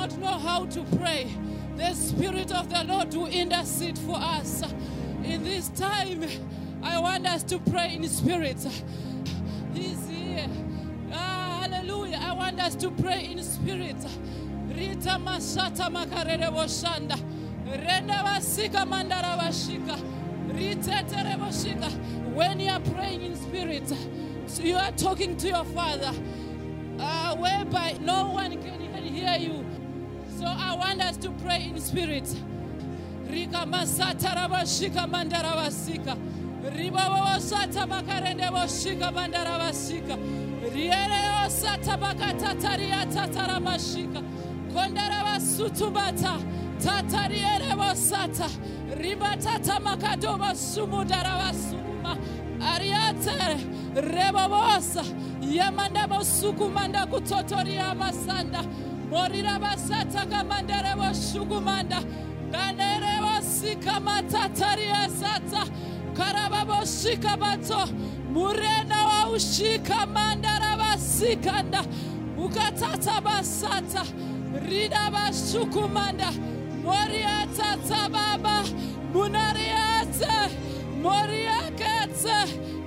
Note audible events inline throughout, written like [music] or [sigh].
not know how to pray, the Spirit of the Lord will intercede for us. In this time, I want us to pray in spirit. He's here. Ah, hallelujah. I want us to pray in spirit. Rita masata makarere boshanda. Renda vasika mandara vashika. Ritetere. When you are praying in spirit, you are talking to your Father, uh, whereby no one can, can hear you. So I want us to pray in spirit. Rika masata rabashika mandaravasika. Ribavosata makarende voshika mandaravasika. Riereo sata bakatataria tataramashika. Kondaravasutumata. Tatarierevosata. Ribatata makadova sumudaravasuma. Ariate revovosa. Yamanda vosukumanda kutotoria masanda. Morira basata kamandere boshukumanda. Ganere bosika matataria sata. Karababo shika bato. Murena wa ushika mandara basikanda. Ukatata basata. Rida bashukumanda. Moriata tababa. Munariate. Moriakete.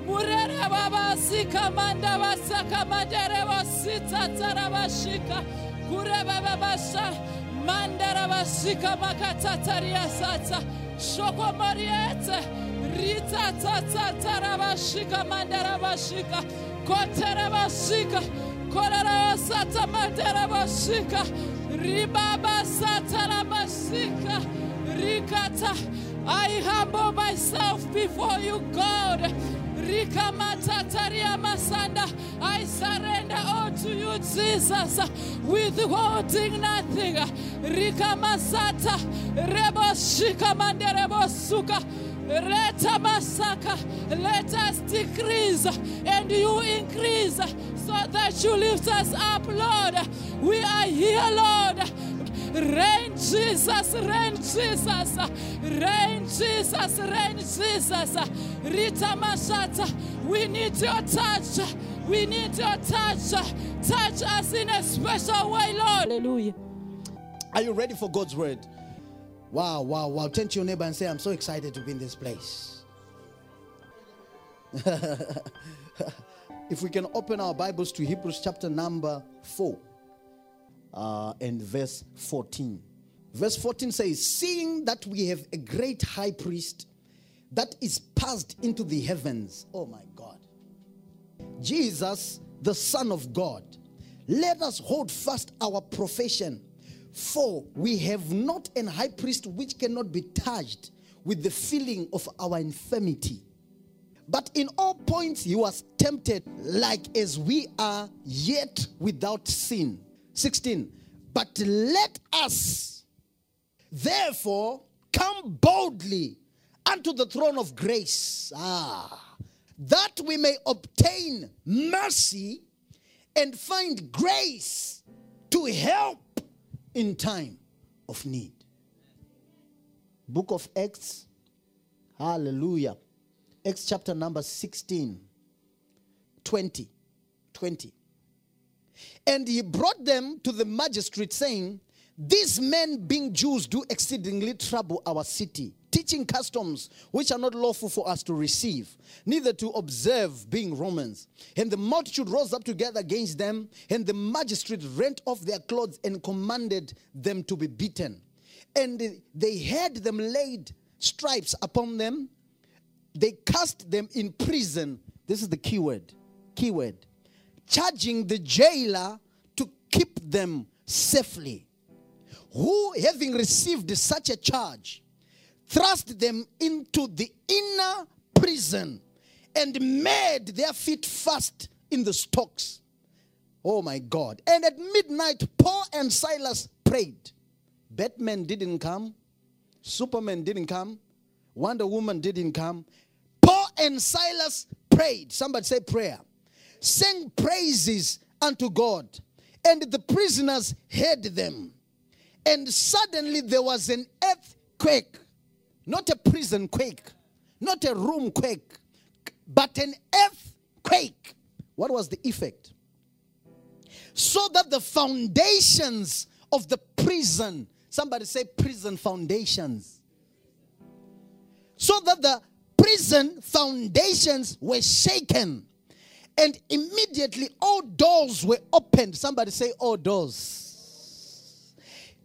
Murera baba sika manda basaka mandere wasita tarabashika. Kure baba basha. Mandara basika makatataria sata. Shoko moriete. Rita tata tarabashika mandara bashika. Kotere bashika. Korara sata mandara bashika. Ribaba sata bashika. Rikata. I humble myself before you, God. Rikamatataria masanda. I surrender all to you, Jesus, withholding nothing. Rikamasata. Rebo shika manderebo suka. Reta masaka. Let us decrease and you increase so that you lift us up, Lord. We are here, Lord. Reign, Jesus, reign, Jesus, reign, Jesus, reign, Jesus. Rita Mashata, we need your touch. We need your touch. Touch us in a special way, Lord. Hallelujah. Are you ready for God's word? Wow, wow, wow. Turn to your neighbor and say, I'm so excited to be in this place. [laughs] if we can open our Bibles to Hebrews chapter number 4 uh, and verse 14. Verse 14 says, Seeing that we have a great high priest that is passed into the heavens, oh my God, Jesus, the Son of God, let us hold fast our profession. For we have not an high priest which cannot be touched with the feeling of our infirmity. But in all points he was tempted like as we are, yet without sin. 16. But let us therefore come boldly unto the throne of grace. Ah, that we may obtain mercy and find grace to help in time of need. Book of Acts, hallelujah. Acts chapter number 16, 20, 20. And he brought them to the magistrate, saying, These men, being Jews, do exceedingly trouble our city, teaching customs which are not lawful for us to receive, neither to observe, being Romans. And the multitude rose up together against them, and the magistrate rent off their clothes and commanded them to be beaten. And they had them laid stripes upon them. They cast them in prison. This is the key word. Key word charging the jailer to keep them safely. Who, having received such a charge, thrust them into the inner prison and made their feet fast in the stocks. Oh my God. And at midnight, Paul and Silas prayed. Batman didn't come, Superman didn't come, Wonder Woman didn't come. Paul and Silas prayed. Somebody say prayer sang praises unto God, and the prisoners heard them. And suddenly there was an earthquake, not a prison quake, not a room quake, but an earthquake. What was the effect? So that the foundations of the prison. Somebody say prison foundations. So that the prison foundations were shaken. And immediately all doors were opened. Somebody say, all doors.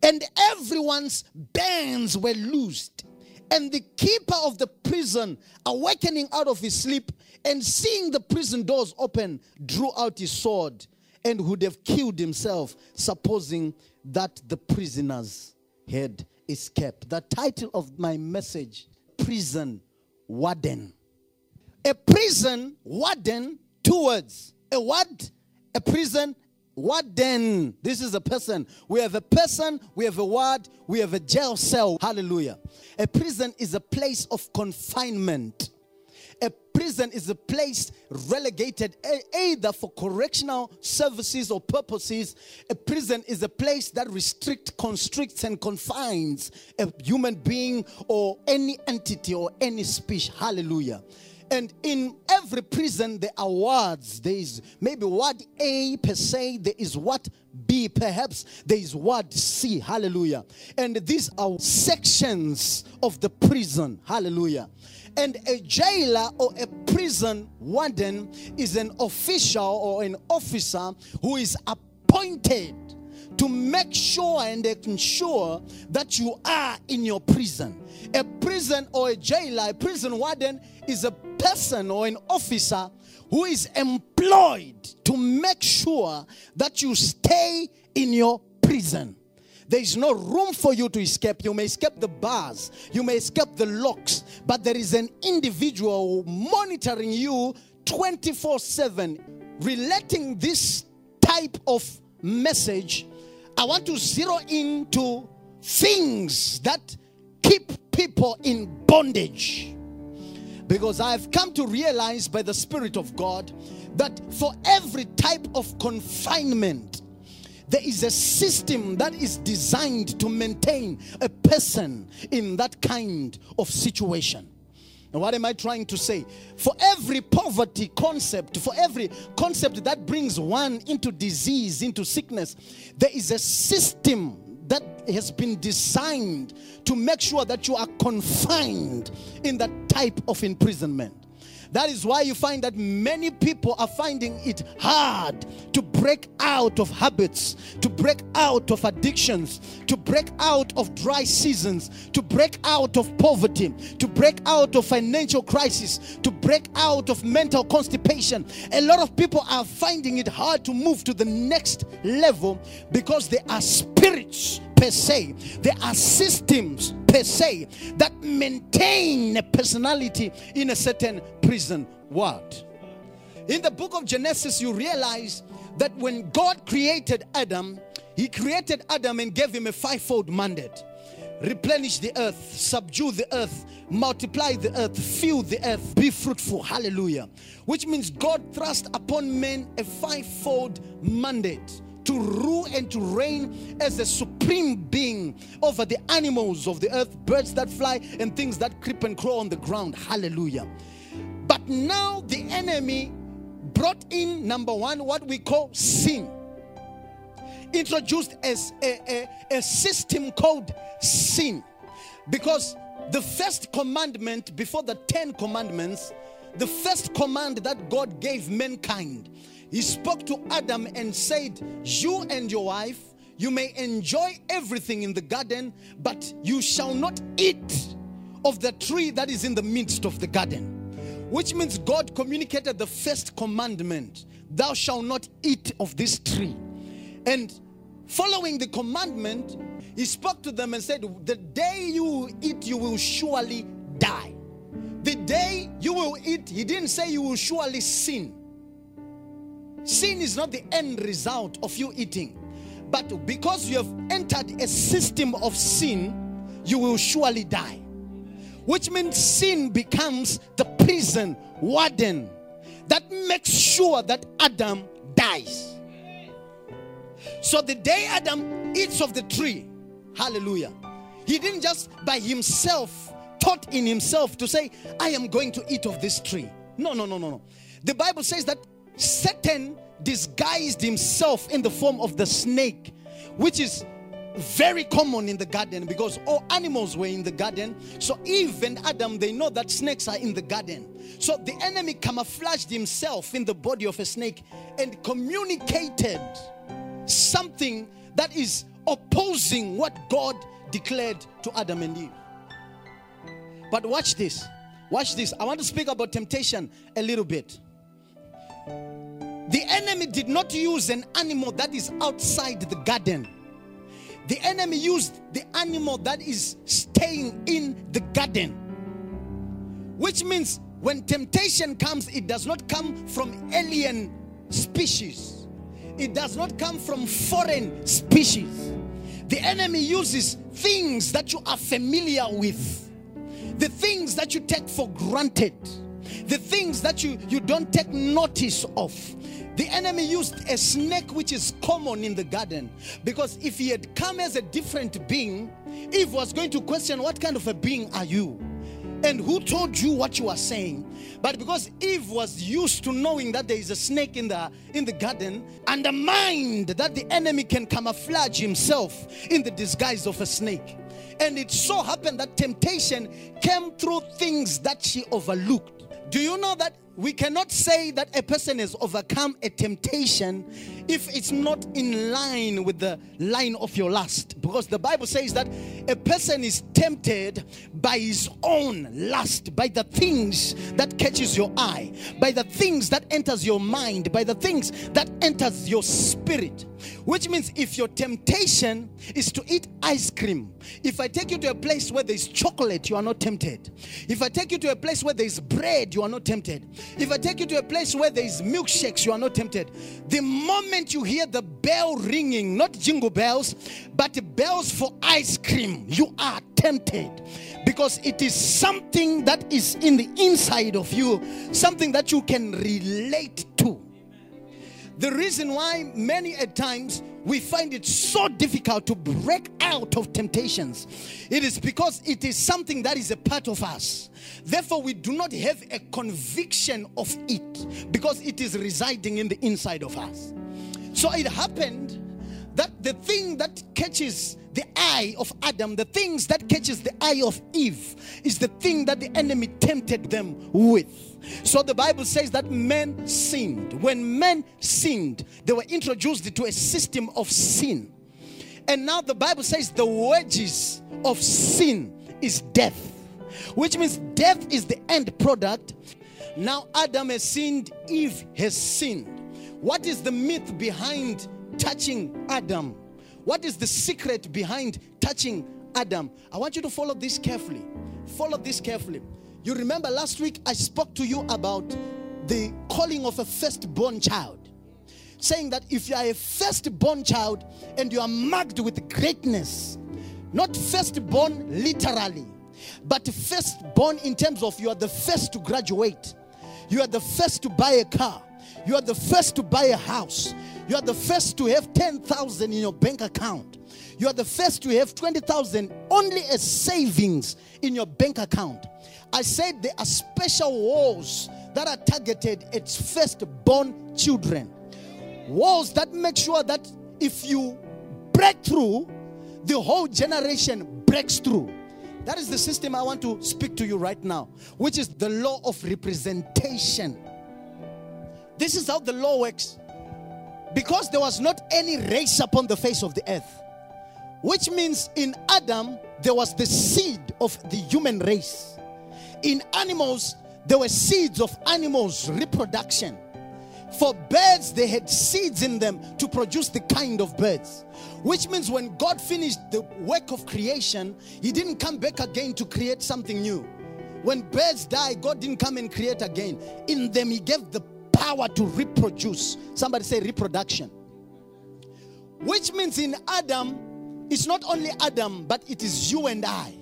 And everyone's bands were loosed. And the keeper of the prison, awakening out of his sleep and seeing the prison doors open, drew out his sword and would have killed himself, supposing that the prisoners had escaped. The title of my message Prison Warden. A prison warden, two words. A what? A prison What then? This is a person. We have a person, we have a word, we have a jail cell. Hallelujah. A prison is a place of confinement. A prison is a place relegated either for correctional services or purposes. A prison is a place that restricts, constricts, and confines a human being or any entity or any species. Hallelujah. And in every prison, there are words. There is maybe ward A per se, there is ward B, perhaps there is ward C. Hallelujah. And these are sections of the prison. Hallelujah. And a jailer or a prison warden is an official or an officer who is appointed to make sure and ensure that you are in your prison. A prison or a jailer, a prison warden is a person or an officer who is employed to make sure that you stay in your prison. There is no room for you to escape. You may escape the bars, you may escape the locks, but there is an individual monitoring you 24 7. Relating this type of message, I want to zero into things that keep people in bondage. Because I've come to realize by the Spirit of God that for every type of confinement, there is a system that is designed to maintain a person in that kind of situation. What am I trying to say? For every poverty concept, for every concept that brings one into disease, into sickness, there is a system that has been designed to make sure that you are confined in that type of imprisonment. That is why you find that many people are finding it hard to break out of habits, to break out of addictions, to break out of dry seasons, to break out of poverty, to break out of financial crisis, to break out of mental constipation. A lot of people are finding it hard to move to the next level because they are spirits per se. There are systems per se that maintain a personality in a certain prison world. In the book of Genesis, you realize that when God created Adam, He created Adam and gave him a fivefold mandate replenish the earth, subdue the earth, multiply the earth, fill the earth, be fruitful. Hallelujah. Which means God thrust upon men a fivefold mandate to rule and to reign as a supreme being over the animals of the earth, birds that fly, and things that creep and crawl on the ground. Hallelujah. But now the enemy brought in, number one, what we call sin. Introduced as a, a, a system called sin. Because the first commandment before the Ten Commandments, the first command that God gave mankind he spoke to Adam and said, You and your wife, you may enjoy everything in the garden, but you shall not eat of the tree that is in the midst of the garden. Which means God communicated the first commandment Thou shalt not eat of this tree. And following the commandment, he spoke to them and said, The day you eat, you will surely die. The day you will eat, he didn't say you will surely sin. Sin is not the end result of you eating. But because you have entered a system of sin, you will surely die. Which means sin becomes the prison warden that makes sure that Adam dies. So the day Adam eats of the tree, hallelujah, he didn't just by himself thought in himself to say, I am going to eat of this tree. No, no, no, no, no. The Bible says that Satan disguised himself in the form of the snake, which is very common in the garden because all animals were in the garden. So Eve and Adam, they know that snakes are in the garden. So the enemy camouflaged himself in the body of a snake and communicated something that is opposing what God declared to Adam and Eve. But watch this. Watch this. I want to speak about temptation a little bit. The enemy did not use an animal that is outside the garden. The enemy used the animal that is staying in the garden. Which means when temptation comes, it does not come from alien species, it does not come from foreign species. The enemy uses things that you are familiar with, the things that you take for granted, the things that you, you don't take notice of. The enemy used a snake which is common in the garden because if he had come as a different being, Eve was going to question, What kind of a being are you? And who told you what you are saying? But because Eve was used to knowing that there is a snake in the in the garden, and the mind that the enemy can camouflage himself in the disguise of a snake. And it so happened that temptation came through things that she overlooked. Do you know that we cannot say that a person has overcome a temptation if it's not in line with the line of your lust. Because the bible says that a person is tempted by his own lust by the things that catches your eye by the things that enters your mind by the things that enters your spirit. Which means if your temptation is to eat ice cream if i take you to a place where there's chocolate you are not tempted. If i take you to a place where there's bread you are not tempted if i take you to a place where there's milkshakes you are not tempted. The moment you hear the bell ringing not jingle bells but bells for ice cream you are tempted. Because it is something that is in the inside of you something that you can relate to the reason why many at times we find it so difficult to break out of temptations it is because it is something that is a part of us. Therefore we do not have a conviction of it because it is residing in the inside of us. So it happened that the thing that catches the eye of Adam, the things that catches the eye of Eve, is the thing that the enemy tempted them with. So the Bible says that men sinned. When men sinned, they were introduced to a system of sin. And now the Bible says the wages of sin is death, which means death is the end product. Now Adam has sinned, Eve has sinned. What is the myth behind touching Adam? What is the secret behind touching Adam? I want you to follow this carefully. Follow this carefully. You remember last week I spoke to you about the calling of a firstborn child. Saying that if you are a firstborn child and you are marked with greatness, not firstborn literally, but firstborn in terms of you are the first to graduate, you are the first to buy a car, you are the first to buy a house. You are the first to have 10,000 in your bank account. You are the first to have 20,000 only as savings in your bank account. I said there are special walls that are targeted at firstborn children. Walls that make sure that if you break through, the whole generation breaks through. That is the system I want to speak to you right now, which is the law of representation. This is how the law works. Because there was not any race upon the face of the earth, which means in Adam there was the seed of the human race. In animals, there were seeds of animals' reproduction. For birds, they had seeds in them to produce the kind of birds. Which means when God finished the work of creation, He didn't come back again to create something new. When birds die, God didn't come and create again. In them, He gave the power to reproduce. Somebody say reproduction. Which means in Adam, it's not only Adam, but it is you and I.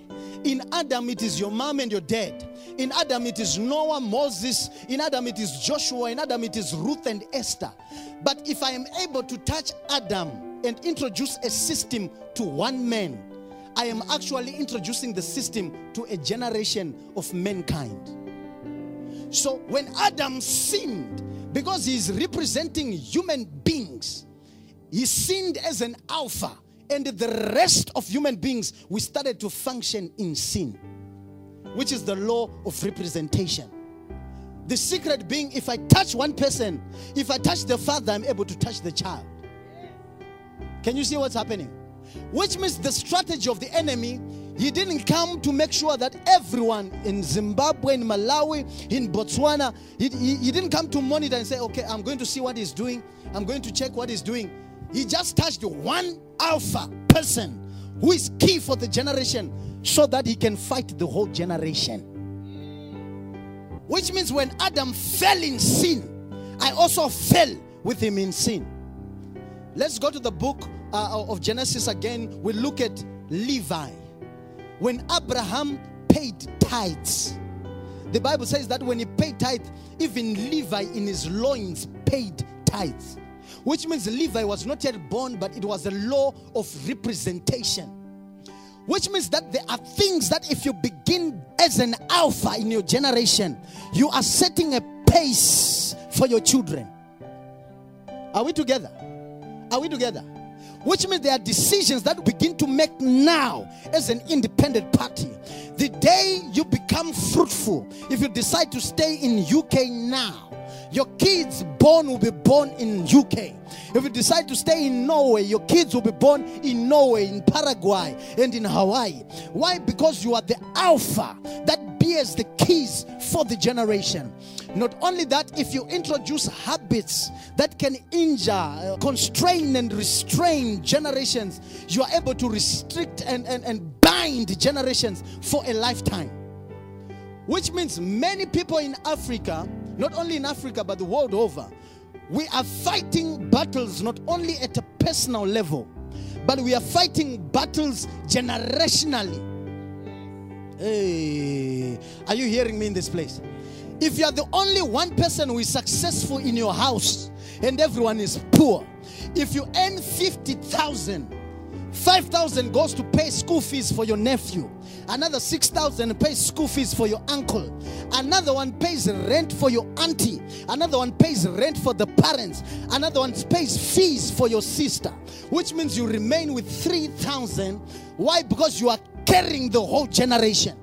In Adam, it is your mom and your dad. In Adam, it is Noah, Moses. In Adam, it is Joshua. In Adam, it is Ruth and Esther. But if I am able to touch Adam and introduce a system to one man, I am actually introducing the system to a generation of mankind. So when Adam sinned, because he is representing human beings, he sinned as an alpha And the rest of human beings, we started to function in sin, which is the law of representation. The secret being if I touch one person, if I touch the father, I'm able to touch the child. Can you see what's happening? Which means the strategy of the enemy, he didn't come to make sure that everyone in Zimbabwe, in Malawi, in Botswana, he, he, he didn't come to monitor and say, okay, I'm going to see what he's doing, I'm going to check what he's doing. He just touched one alpha person who is key for the generation so that he can fight the whole generation. Which means when Adam fell in sin, I also fell with him in sin. Let's go to the book uh, of Genesis again. We look at Levi. When Abraham paid tithes, the Bible says that when he paid tithes, even Levi in his loins paid tithes. Which means Levi was not yet born, but it was a law of representation. Which means that there are things that if you begin as an alpha in your generation, you are setting a pace for your children. Are we together? Are we together? Which means there are decisions that begin to make now as an independent party. The day you become fruitful, if you decide to stay in UK now, your kids born will be born in UK. If you decide to stay in Norway, your kids will be born in Norway, in Paraguay, and in Hawaii. Why? Because you are the alpha that bears the keys for the generation. Not only that, if you introduce habits that can injure, constrain, and restrain generations, you are able to restrict and, and, and bind generations for a lifetime. Which means many people in Africa, not only in Africa, but the world over, we are fighting battles not only at a personal level, but we are fighting battles generationally. Hey, are you hearing me in this place? If you are the only one person who is successful in your house and everyone is poor, if you earn 50,000, 5,000 goes to pay school fees for your nephew. Another 6,000 pays school fees for your uncle. Another one pays rent for your auntie. Another one pays rent for the parents. Another one pays fees for your sister. Which means you remain with 3,000. Why? Because you are carrying the whole generation.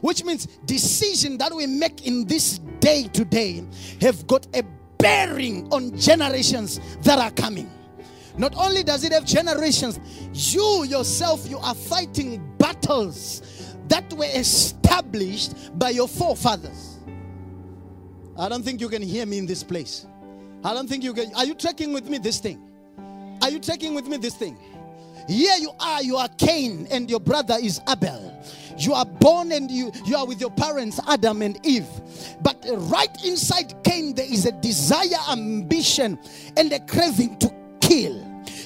Which means decision that we make in this day today have got a bearing on generations that are coming. Not only does it have generations, you yourself, you are fighting battles that were established by your forefathers. I don't think you can hear me in this place. I don't think you can. Are you tracking with me this thing? Are you tracking with me this thing? Here you are, you are Cain, and your brother is Abel. You are born and you, you are with your parents, Adam and Eve. But right inside Cain, there is a desire, ambition, and a craving to kill.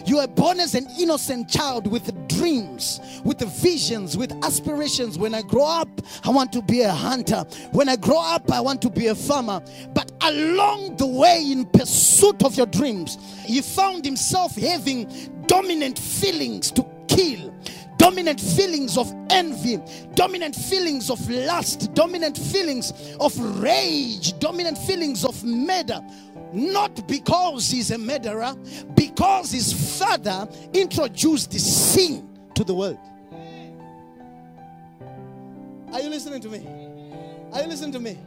You are born as an innocent child with dreams, with visions, with aspirations. When I grow up, I want to be a hunter. When I grow up, I want to be a farmer. But along the way, in pursuit of your dreams, he found himself having dominant feelings to kill dominant feelings of envy, dominant feelings of lust, dominant feelings of rage, dominant feelings of murder. Not because he's a murderer, because his father introduced the sin to the world. Are you listening to me? Are you listening to me?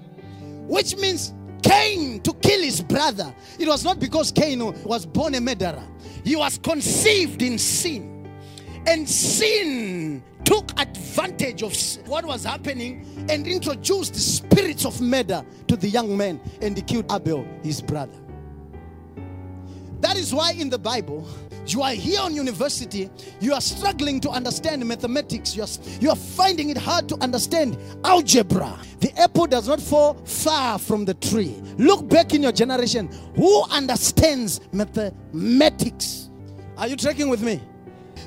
Which means Cain to kill his brother. It was not because Cain was born a murderer, he was conceived in sin. And sin took advantage of what was happening and introduced the spirits of murder to the young man and he killed Abel, his brother. That is why in the Bible, you are here on university, you are struggling to understand mathematics, you are, you are finding it hard to understand algebra. The apple does not fall far from the tree. Look back in your generation, who understands mathematics? Are you tracking with me?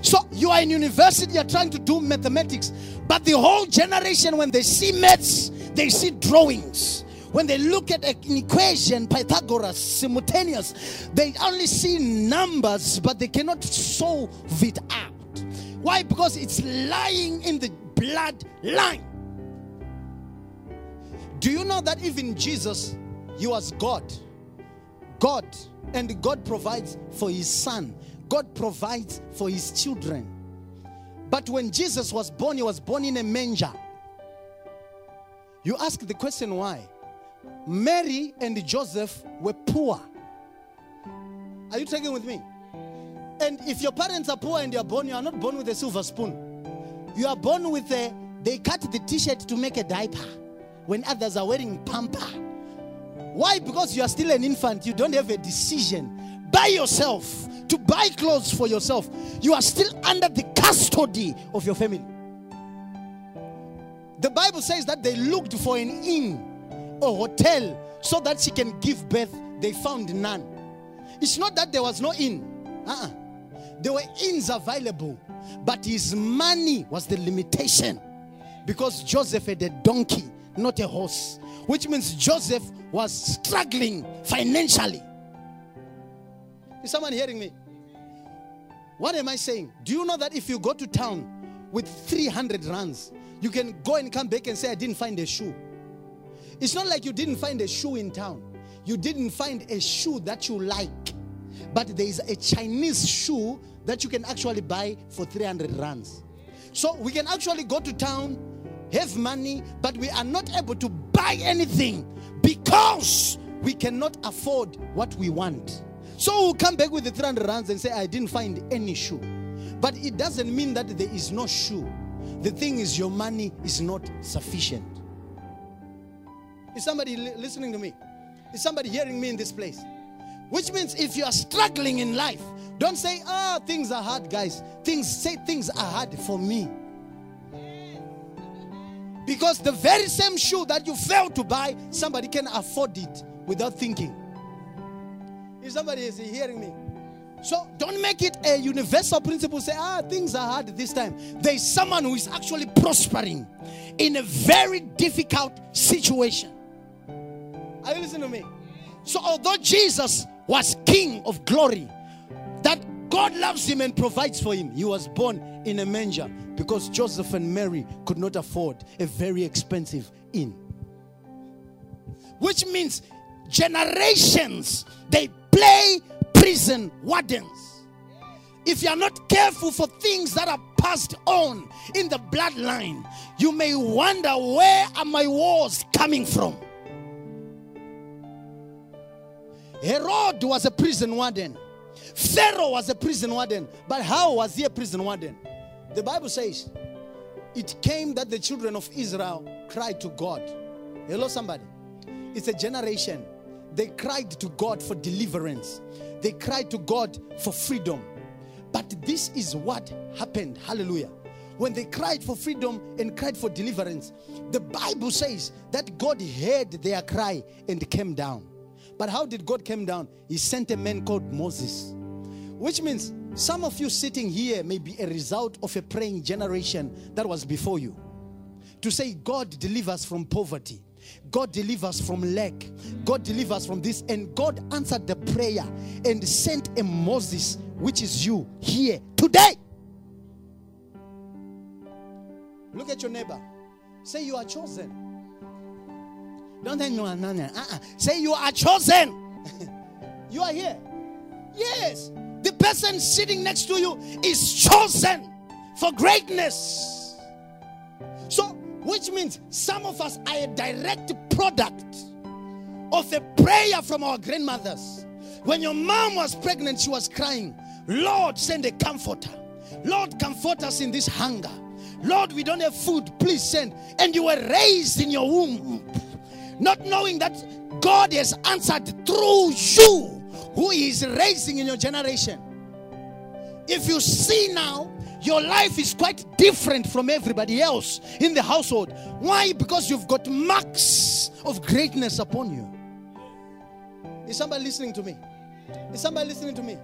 So you are in university, you're trying to do mathematics, but the whole generation, when they see maths, they see drawings. When they look at an equation, Pythagoras, simultaneous, they only see numbers, but they cannot solve it out. Why? Because it's lying in the bloodline. Do you know that even Jesus, he was God? God, and God provides for his son God provides for his children. But when Jesus was born, he was born in a manger. You ask the question why? Mary and Joseph were poor. Are you taking with me? And if your parents are poor and you are born, you are not born with a silver spoon. You are born with a, they cut the t shirt to make a diaper when others are wearing pamper. Why? Because you are still an infant. You don't have a decision by yourself to buy clothes for yourself. You are still under the custody of your family. The Bible says that they looked for an inn or hotel so that she can give birth. They found none. It's not that there was no inn. Uh-uh. There were inns available, but his money was the limitation because Joseph had a donkey, not a horse, which means Joseph was struggling financially. Is someone hearing me? What am I saying? Do you know that if you go to town with 300 rands, you can go and come back and say, I didn't find a shoe? It's not like you didn't find a shoe in town. You didn't find a shoe that you like. But there is a Chinese shoe that you can actually buy for 300 rands. So we can actually go to town, have money, but we are not able to buy anything because we cannot afford what we want. So we'll come back with the 300 rands and say, I didn't find any shoe. But it doesn't mean that there is no shoe. The thing is, your money is not sufficient. Is somebody li- listening to me? Is somebody hearing me in this place? Which means if you are struggling in life, don't say, ah, oh, things are hard, guys. Things say things are hard for me. Because the very same shoe that you failed to buy, somebody can afford it without thinking. If somebody is hearing me. So don't make it a universal principle. Say, ah, things are hard this time. There is someone who is actually prospering in a very difficult situation. Are you listening to me? So although Jesus was King of glory, that God loves him and provides for him, he was born in a manger because Joseph and Mary could not afford a very expensive inn. Which means generations they play prison wardens. If you are not careful for things that are passed on in the bloodline, you may wonder where are my wars coming from? Herod was a prison warden. Pharaoh was a prison warden. But how was he a prison warden? The Bible says it came that the children of Israel cried to God. Hello, somebody. It's a generation. They cried to God for deliverance, they cried to God for freedom. But this is what happened. Hallelujah. When they cried for freedom and cried for deliverance, the Bible says that God heard their cry and came down. But how did God come down? He sent a man called Moses. Which means some of you sitting here may be a result of a praying generation that was before you. To say, God delivers from poverty. God delivers from lack. God delivers from this. And God answered the prayer and sent a Moses, which is you, here today. Look at your neighbor. Say, You are chosen. Don't say, No, no. Uh-uh. Say, You are chosen. [laughs] you are here. Yes. The person sitting next to you is chosen for greatness. Which means some of us are a direct product of a prayer from our grandmothers. When your mom was pregnant, she was crying, Lord, send a comforter. Lord, comfort us in this hunger. Lord, we don't have food, please send. And you were raised in your womb, not knowing that God has answered through you who is raising in your generation. If you see now, your life is quite different from everybody else in the household. Why? Because you've got marks of greatness upon you. Is somebody listening to me? Is somebody listening to me?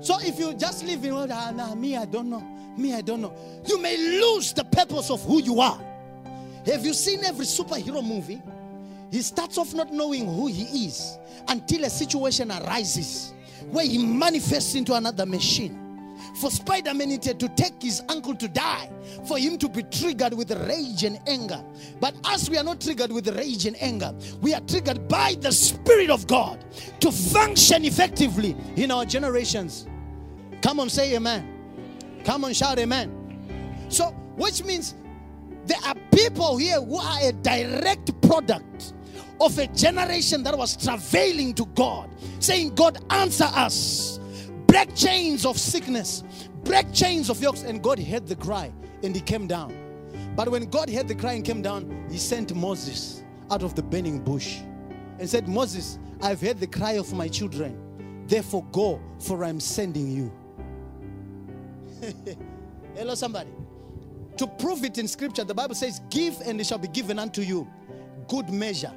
So if you just live in, ah, nah, me, I don't know. Me, I don't know. You may lose the purpose of who you are. Have you seen every superhero movie? He starts off not knowing who he is until a situation arises where he manifests into another machine. For Spider Man, to take his uncle to die, for him to be triggered with rage and anger. But us, we are not triggered with rage and anger. We are triggered by the Spirit of God to function effectively in our generations. Come on, say amen. Come on, shout amen. So, which means there are people here who are a direct product of a generation that was travailing to God, saying, God, answer us. Break chains of sickness, break chains of yokes. And God heard the cry and he came down. But when God heard the cry and came down, he sent Moses out of the burning bush and said, Moses, I've heard the cry of my children. Therefore, go, for I'm sending you. [laughs] Hello, somebody. To prove it in scripture, the Bible says, Give and it shall be given unto you. Good measure,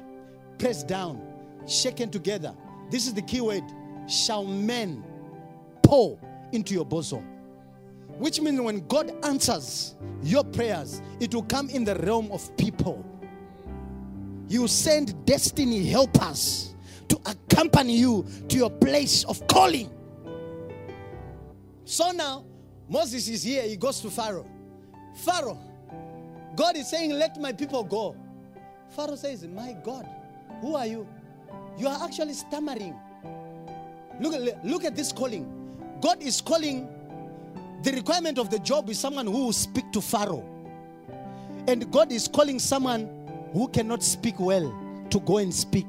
pressed down, shaken together. This is the key word. Shall men pour into your bosom. Which means when God answers your prayers, it will come in the realm of people. You send destiny helpers to accompany you to your place of calling. So now, Moses is here, he goes to Pharaoh. Pharaoh, God is saying, Let my people go. Pharaoh says, My God, who are you? You are actually stammering. Look look at this calling. God is calling the requirement of the job is someone who will speak to Pharaoh. And God is calling someone who cannot speak well to go and speak.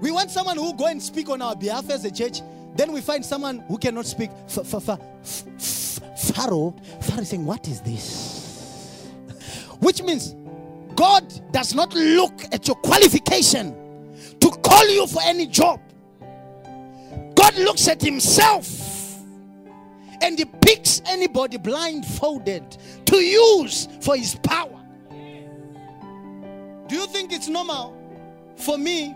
We want someone who go and speak on our behalf as a church. Then we find someone who cannot speak. Pharaoh, Pharaoh saying, What is this? [laughs] Which means God does not look at your qualification to call you for any job. God looks at Himself and He picks anybody blindfolded to use for His power. Do you think it's normal for me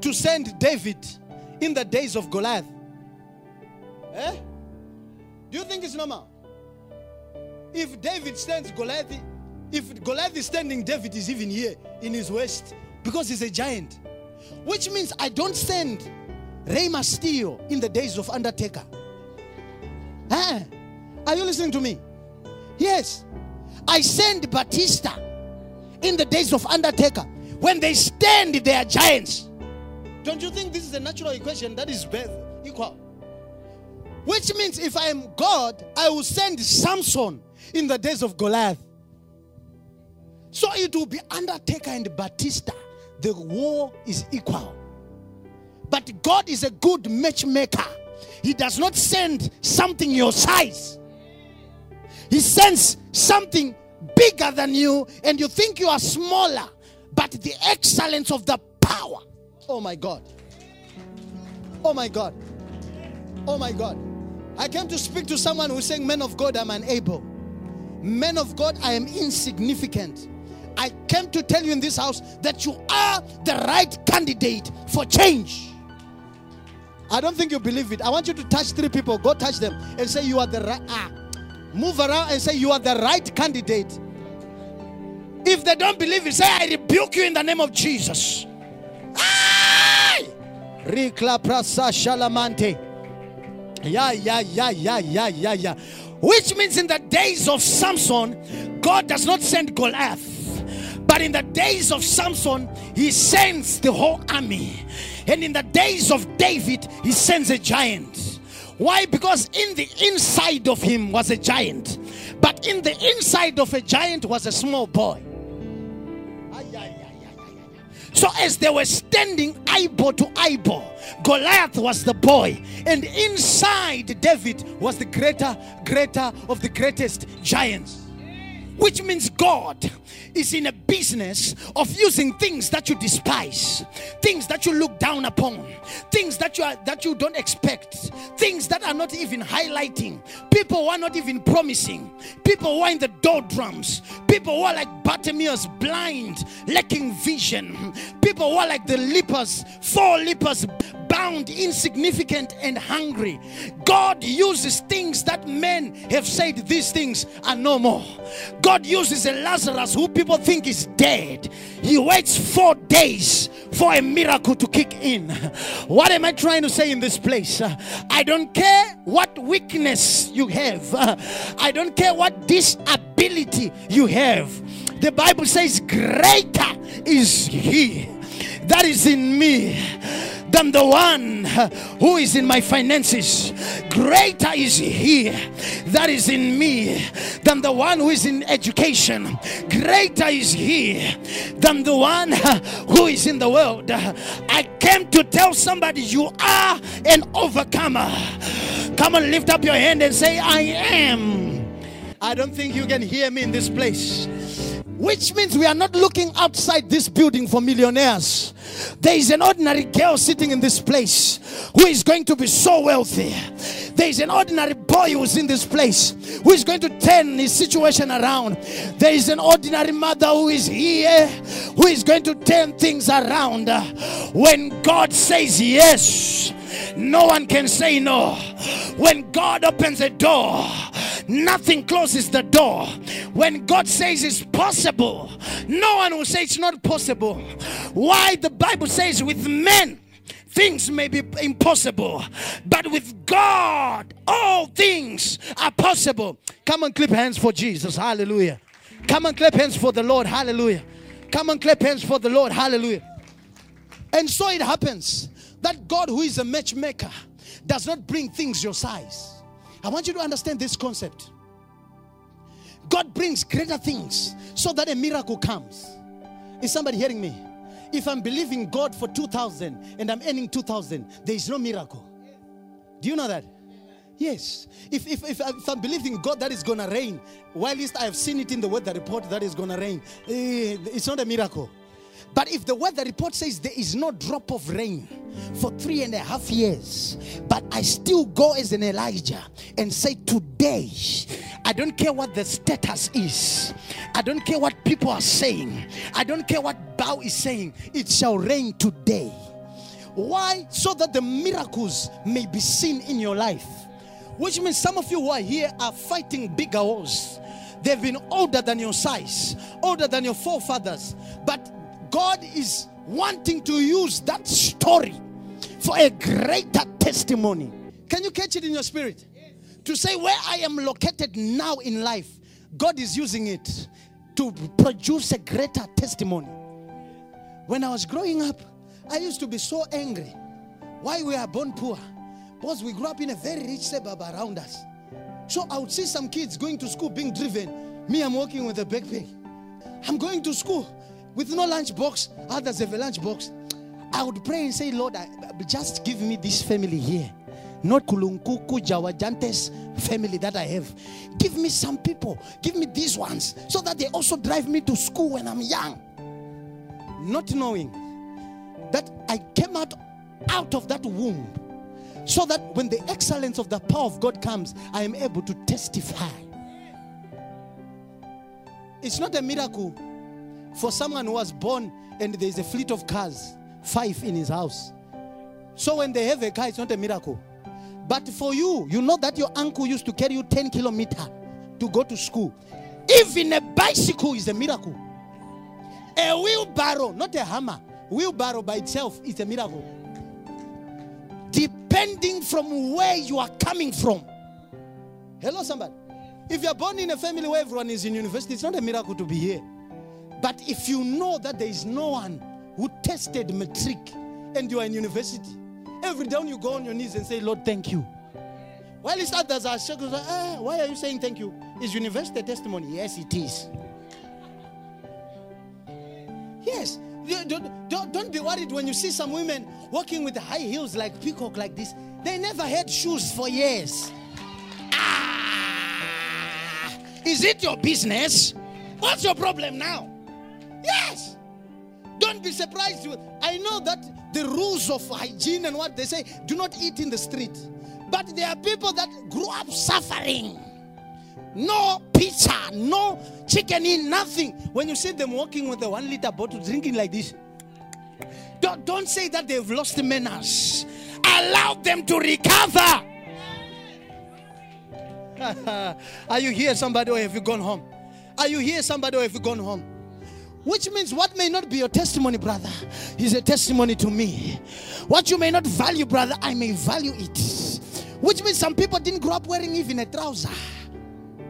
to send David in the days of Goliath? Eh? Do you think it's normal? If David stands Goliath, if Goliath is standing, David is even here in his waist because he's a giant. Which means I don't send Rey Mysterio in the days of Undertaker. Eh? Are you listening to me? Yes. I send Batista in the days of Undertaker. When they stand, they are giants. Don't you think this is a natural equation that is equal? Which means if I am God, I will send Samson in the days of Goliath. So it will be Undertaker and Batista. The war is equal. But God is a good matchmaker. He does not send something your size, He sends something bigger than you, and you think you are smaller. But the excellence of the power. Oh my God. Oh my God. Oh my God. I came to speak to someone who's saying, Men of God, I'm unable. Men of God, I am insignificant. I came to tell you in this house that you are the right candidate for change. I don't think you believe it. I want you to touch three people. Go touch them and say, You are the right. Ah. Move around and say, You are the right candidate. If they don't believe it, say, I rebuke you in the name of Jesus. Rikla prasa shalamante. Yeah, yeah, yeah, yeah, yeah, yeah, yeah. Which means in the days of Samson, God does not send Goliath. But in the days of Samson, he sends the whole army. And in the days of David, he sends a giant. Why? Because in the inside of him was a giant, but in the inside of a giant was a small boy. So, as they were standing eyeball to eyeball, Goliath was the boy, and inside David was the greater, greater of the greatest giants. Which means God is in a business of using things that you despise, things that you look down upon, things that you are that you don't expect, things that are not even highlighting, people who are not even promising, people who are in the doldrums, people who are like Bartimaeus, blind, lacking vision, people who are like the lepers, four lepers insignificant, and hungry. God uses things that men have said these things are no more. God uses a Lazarus who people think is dead. He waits four days for a miracle to kick in. What am I trying to say in this place? I don't care what weakness you have, I don't care what disability you have. The Bible says, Greater is He that is in me than the one who is in my finances. Greater is he that is in me than the one who is in education. Greater is he than the one who is in the world. I came to tell somebody you are an overcomer. Come and lift up your hand and say, I am. I don't think you can hear me in this place. Which means we are not looking outside this building for millionaires. There is an ordinary girl sitting in this place who is going to be so wealthy. There is an ordinary boy who's in this place who is going to turn his situation around. There is an ordinary mother who is here who is going to turn things around. When God says yes, no one can say no. When God opens a door, nothing closes the door. When God says it's possible, no one will say it's not possible. Why the Bible says with men things may be impossible, but with God all things are possible. Come and clap hands for Jesus. Hallelujah. Come and clap hands for the Lord. Hallelujah. Come and clap hands for the Lord. Hallelujah. And so it happens that God, who is a matchmaker, does not bring things your size. I want you to understand this concept. God brings greater things so that a miracle comes. Is somebody hearing me? If I'm believing God for 2,000 and I'm earning 2,000, there is no miracle. Do you know that? Yes. If, if, if, if I'm believing God that is going to rain, while least I have seen it in the weather report that is going to rain, eh, it's not a miracle. But if the weather report says there is no drop of rain for three and a half years, but I still go as an Elijah and say, Today, I don't care what the status is, I don't care what people are saying, I don't care what Bow is saying, it shall rain today. Why? So that the miracles may be seen in your life. Which means some of you who are here are fighting bigger wars. They've been older than your size, older than your forefathers. But God is wanting to use that story for a greater testimony. Can you catch it in your spirit? To say where I am located now in life, God is using it to produce a greater testimony. When I was growing up, I used to be so angry. Why we are born poor? Because we grew up in a very rich suburb around us. So I would see some kids going to school being driven. Me, I'm walking with a backpack. I'm going to school with no lunch box. Others have a lunch box. I would pray and say, Lord, I, just give me this family here. Not Kulunkuku Jawajantes family that I have. Give me some people. Give me these ones so that they also drive me to school when I'm young. Not knowing that I came out out of that womb so that when the excellence of the power of God comes, I am able to testify. It's not a miracle for someone who was born and there's a fleet of cars, five in his house. So when they have a car, it's not a miracle. But for you, you know that your uncle used to carry you 10 kilometers to go to school. Even a bicycle is a miracle. A wheelbarrow, not a hammer, wheelbarrow by itself is a miracle. Depending from where you are coming from. Hello, somebody. If you are born in a family where everyone is in university, it's not a miracle to be here. But if you know that there is no one who tested matric and you are in university, every day you go on your knees and say, Lord, thank you. While it's others are shaking, eh, why are you saying thank you? Is university testimony? Yes, it is. Yes. Don't, don't, don't be worried when you see some women walking with high heels like peacock like this. They never had shoes for years. Ah, is it your business? What's your problem now? Yes. Don't be surprised. I know that the rules of hygiene and what they say do not eat in the street. But there are people that grew up suffering. No pizza, no chicken in, nothing. When you see them walking with a one liter bottle, drinking like this, don't, don't say that they've lost manners. Allow them to recover. [laughs] Are you here, somebody, or have you gone home? Are you here, somebody, or have you gone home? Which means what may not be your testimony, brother, is a testimony to me. What you may not value, brother, I may value it. Which means some people didn't grow up wearing even a trouser.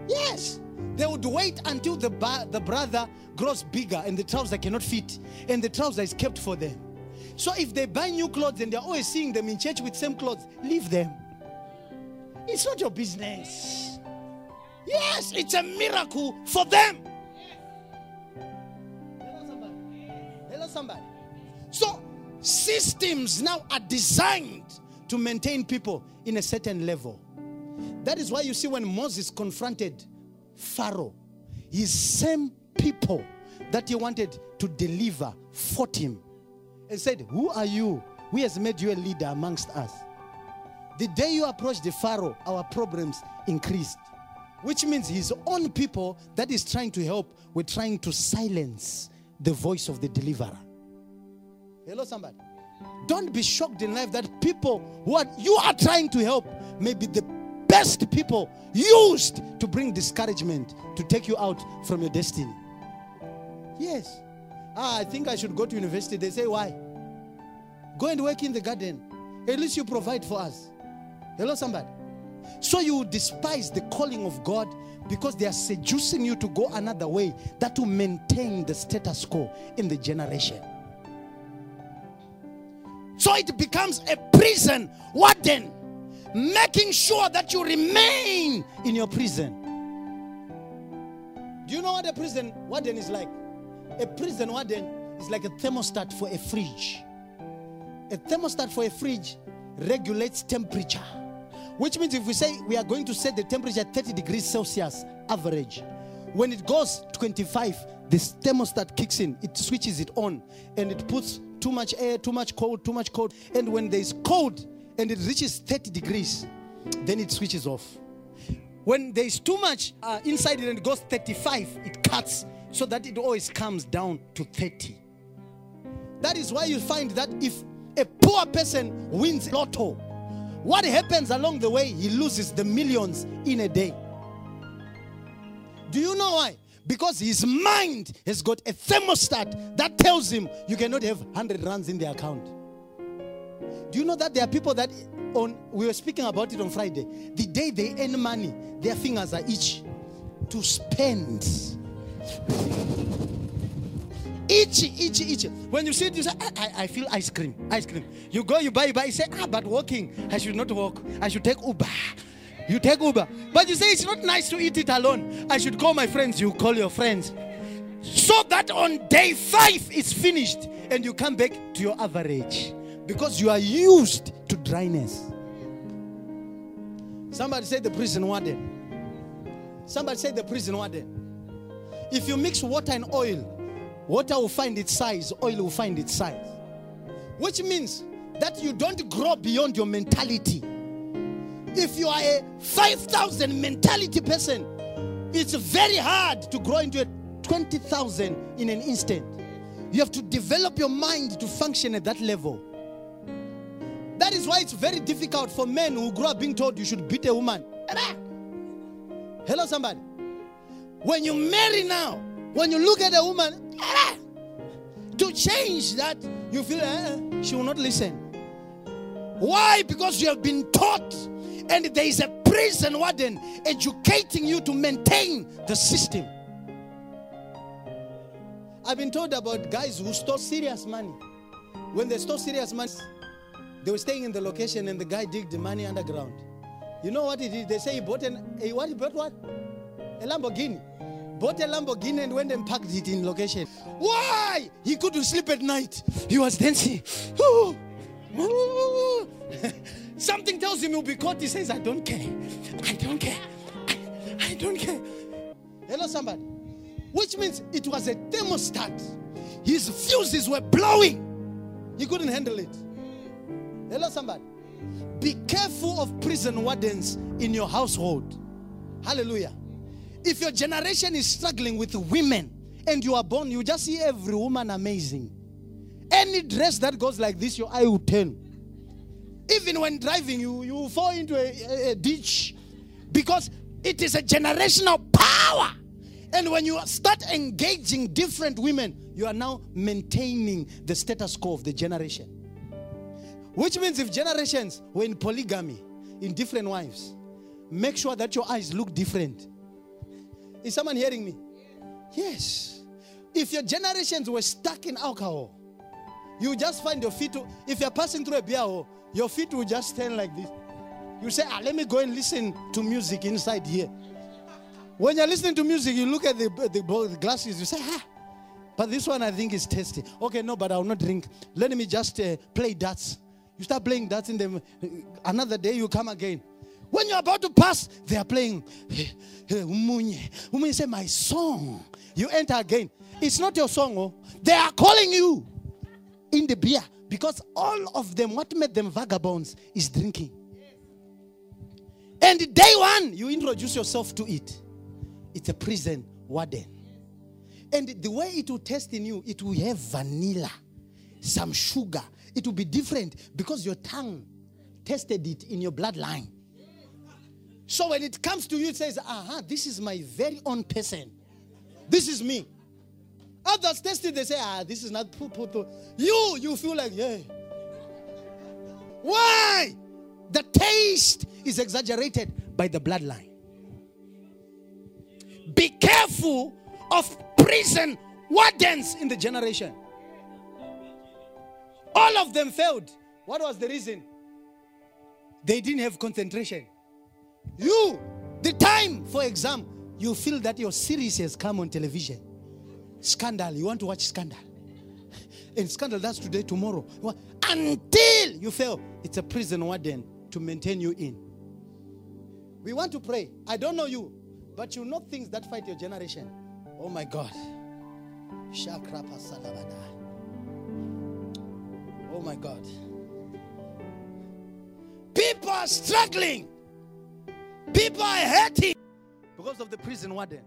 Yes. They would wait until the, ba- the brother grows bigger and the trouser cannot fit, and the trouser is kept for them. So if they buy new clothes and they're always seeing them in church with same clothes, leave them. It's not your business. Yes, it's a miracle for them. Somebody. So, systems now are designed to maintain people in a certain level. That is why you see when Moses confronted Pharaoh, his same people that he wanted to deliver fought him and said, Who are you? Who has made you a leader amongst us? The day you approached the Pharaoh, our problems increased. Which means his own people that is trying to help were trying to silence the voice of the deliverer. Hello, somebody. Don't be shocked in life that people who are you are trying to help may be the best people used to bring discouragement to take you out from your destiny. Yes. Ah, I think I should go to university. They say, why? Go and work in the garden. At least you provide for us. Hello, somebody. So you despise the calling of God because they are seducing you to go another way that will maintain the status quo in the generation. So it becomes a prison warden, making sure that you remain in your prison. Do you know what a prison warden is like? A prison warden is like a thermostat for a fridge. A thermostat for a fridge regulates temperature, which means if we say we are going to set the temperature at 30 degrees Celsius average, when it goes 25, this thermostat kicks in, it switches it on, and it puts too much air, too much cold, too much cold. And when there's cold and it reaches 30 degrees, then it switches off. When there's too much uh, inside it and it goes 35, it cuts so that it always comes down to 30. That is why you find that if a poor person wins lotto, what happens along the way? He loses the millions in a day. Do you know why? Because his mind has got a thermostat that tells him you cannot have 100 rands in the account. Do you know that there are people that on we were speaking about it on Friday. The day they earn money, their fingers are itch to spend. Itchy, itchy, itchy. When you see it, you say, I, I, I feel ice cream, ice cream. You go, you buy, you buy, you say, ah, but walking, I should not walk. I should take Uber. You take Uber. But you say it's not nice to eat it alone. I should call my friends. You call your friends. So that on day five it's finished and you come back to your average because you are used to dryness. Somebody say the prison warden. Somebody say the prison warden. If you mix water and oil, water will find its size, oil will find its size. Which means that you don't grow beyond your mentality. If you are a 5,000 mentality person, it's very hard to grow into a 20,000 in an instant. You have to develop your mind to function at that level. That is why it's very difficult for men who grow up being told you should beat a woman. Hello, somebody. When you marry now, when you look at a woman, to change that, you feel eh, she will not listen. Why? Because you have been taught, and there is a prison warden educating you to maintain the system. I've been told about guys who stole serious money. When they stole serious money, they were staying in the location and the guy digged the money underground. You know what he did? They say he bought an a, what he bought what? A Lamborghini. Bought a Lamborghini and went and parked it in location. Why? He couldn't sleep at night. He was dancing. [laughs] Something tells him he'll be caught. He says, I don't care. I don't care. I, I don't care. Hello, somebody. Which means it was a thermostat. His fuses were blowing. He couldn't handle it. Hello, somebody. Be careful of prison wardens in your household. Hallelujah. If your generation is struggling with women and you are born, you just see every woman amazing. Any dress that goes like this, your eye will turn. Even when driving, you, you fall into a, a, a ditch because it is a generational power. And when you start engaging different women, you are now maintaining the status quo of the generation. Which means if generations were in polygamy, in different wives, make sure that your eyes look different. Is someone hearing me? Yes. If your generations were stuck in alcohol, You just find your feet. To, if you're passing through a beer your feet will just stand like this. You say, ah, let me go and listen to music inside here. When you're listening to music, you look at the, the, the glasses, you say, ah, but this one I think is tasty. Okay, no, but I will not drink. Let me just uh, play darts. You start playing darts in them. Another day you come again. When you're about to pass, they are playing. Umunye. Say, my song. You enter again. It's not your song. Oh. They are calling you in the beer because all of them, what made them vagabonds is drinking. And day one, you introduce yourself to it. It's a prison warden. And the way it will taste in you, it will have vanilla, some sugar. It will be different because your tongue tested it in your bloodline. So when it comes to you, it says, aha, this is my very own person. This is me. Others test it, they say, ah, this is not poo, poo, poo. You, you feel like, yeah. Why? The taste is exaggerated by the bloodline. Be careful of prison wardens in the generation. All of them failed. What was the reason? They didn't have concentration. You, the time for exam, you feel that your series has come on television. Scandal, you want to watch Scandal. [laughs] And Scandal, that's today, tomorrow. Until you fail, it's a prison warden to maintain you in. We want to pray. I don't know you, but you know things that fight your generation. Oh my God. Oh my God. People are struggling. People are hurting because of the prison warden.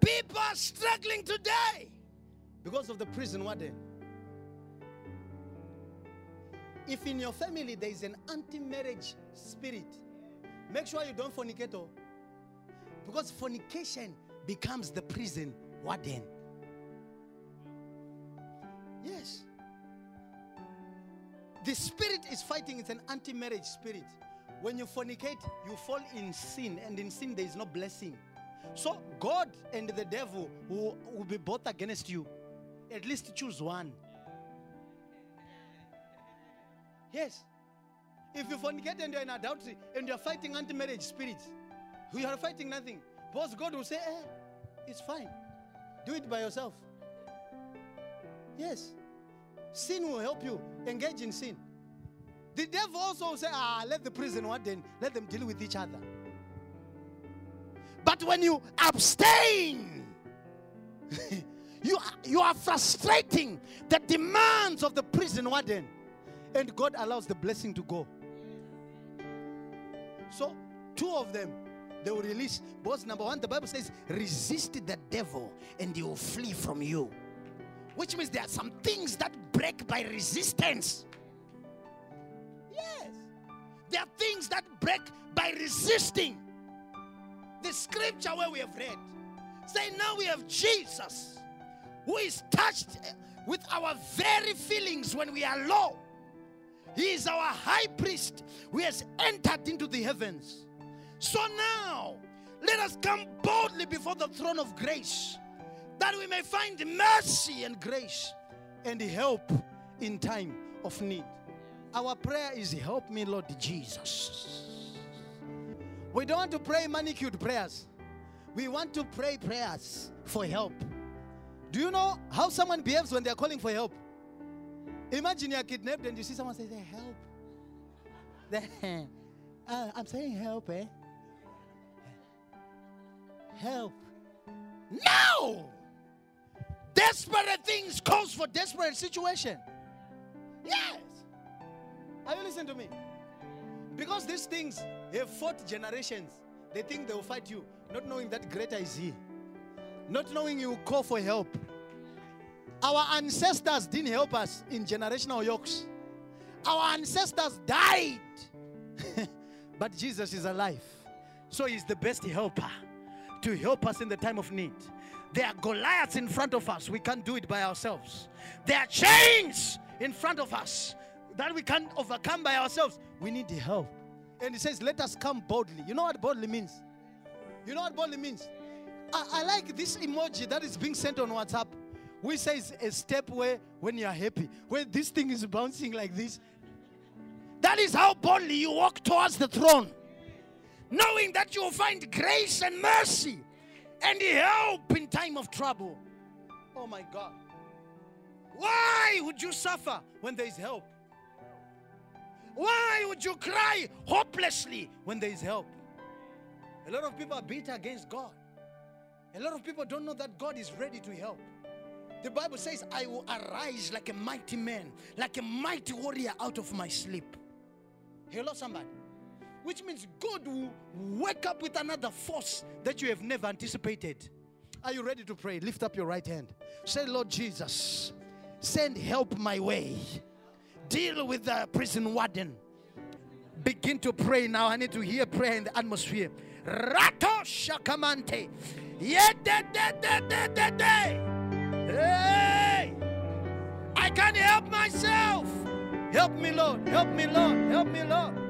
People are struggling today because of the prison warden. If in your family there is an anti marriage spirit, make sure you don't fornicate. oh. Because fornication becomes the prison warden. Yes. The spirit is fighting, it's an anti marriage spirit. When you fornicate, you fall in sin, and in sin, there is no blessing. So, God and the devil will, will be both against you. At least choose one. Yes. If you fornicate and you're in adultery and you're fighting anti marriage spirits, you are fighting nothing. Because God will say, eh, it's fine. Do it by yourself. Yes. Sin will help you engage in sin. The devil also say, ah, let the prison warden, let them deal with each other. But when you abstain, [laughs] you, you are frustrating the demands of the prison warden. And God allows the blessing to go. So, two of them, they will release. Because number one, the Bible says, resist the devil and he will flee from you. Which means there are some things that break by resistance. Yes. There are things that break by resisting. The scripture where we have read say, now we have Jesus who is touched with our very feelings when we are low. He is our high priest who has entered into the heavens. So now, let us come boldly before the throne of grace that we may find mercy and grace and help in time of need. Our prayer is help me, Lord Jesus. We don't want to pray manicured prayers. We want to pray prayers for help. Do you know how someone behaves when they're calling for help? Imagine you're kidnapped and you see someone say, "Hey, help. [laughs] Then, uh, I'm saying help, eh? Help. No! Desperate things calls for desperate situation. Yes. Are you listening to me? Because these things have fought generations. They think they will fight you, not knowing that greater is He. Not knowing you will call for help. Our ancestors didn't help us in generational yokes. Our ancestors died. [laughs] but Jesus is alive. So he's the best helper to help us in the time of need. There are Goliaths in front of us. We can't do it by ourselves. There are chains in front of us that we can't overcome by ourselves. We need the help. And he says, Let us come boldly. You know what boldly means? You know what boldly means? I, I like this emoji that is being sent on WhatsApp. We say it's a step where when you are happy, where this thing is bouncing like this. That is how boldly you walk towards the throne, knowing that you will find grace and mercy and help in time of trouble. Oh my God. Why would you suffer when there is help? Why would you cry hopelessly when there is help? A lot of people are bitter against God. A lot of people don't know that God is ready to help. The Bible says, I will arise like a mighty man, like a mighty warrior out of my sleep. Hello, somebody. Which means God will wake up with another force that you have never anticipated. Are you ready to pray? Lift up your right hand. Say, Lord Jesus, send help my way. Deal with the prison warden. Begin to pray now. I need to hear prayer in the atmosphere. Rato shakamante. Hey! I can't help myself. Help me, Lord. Help me, Lord. Help me, Lord.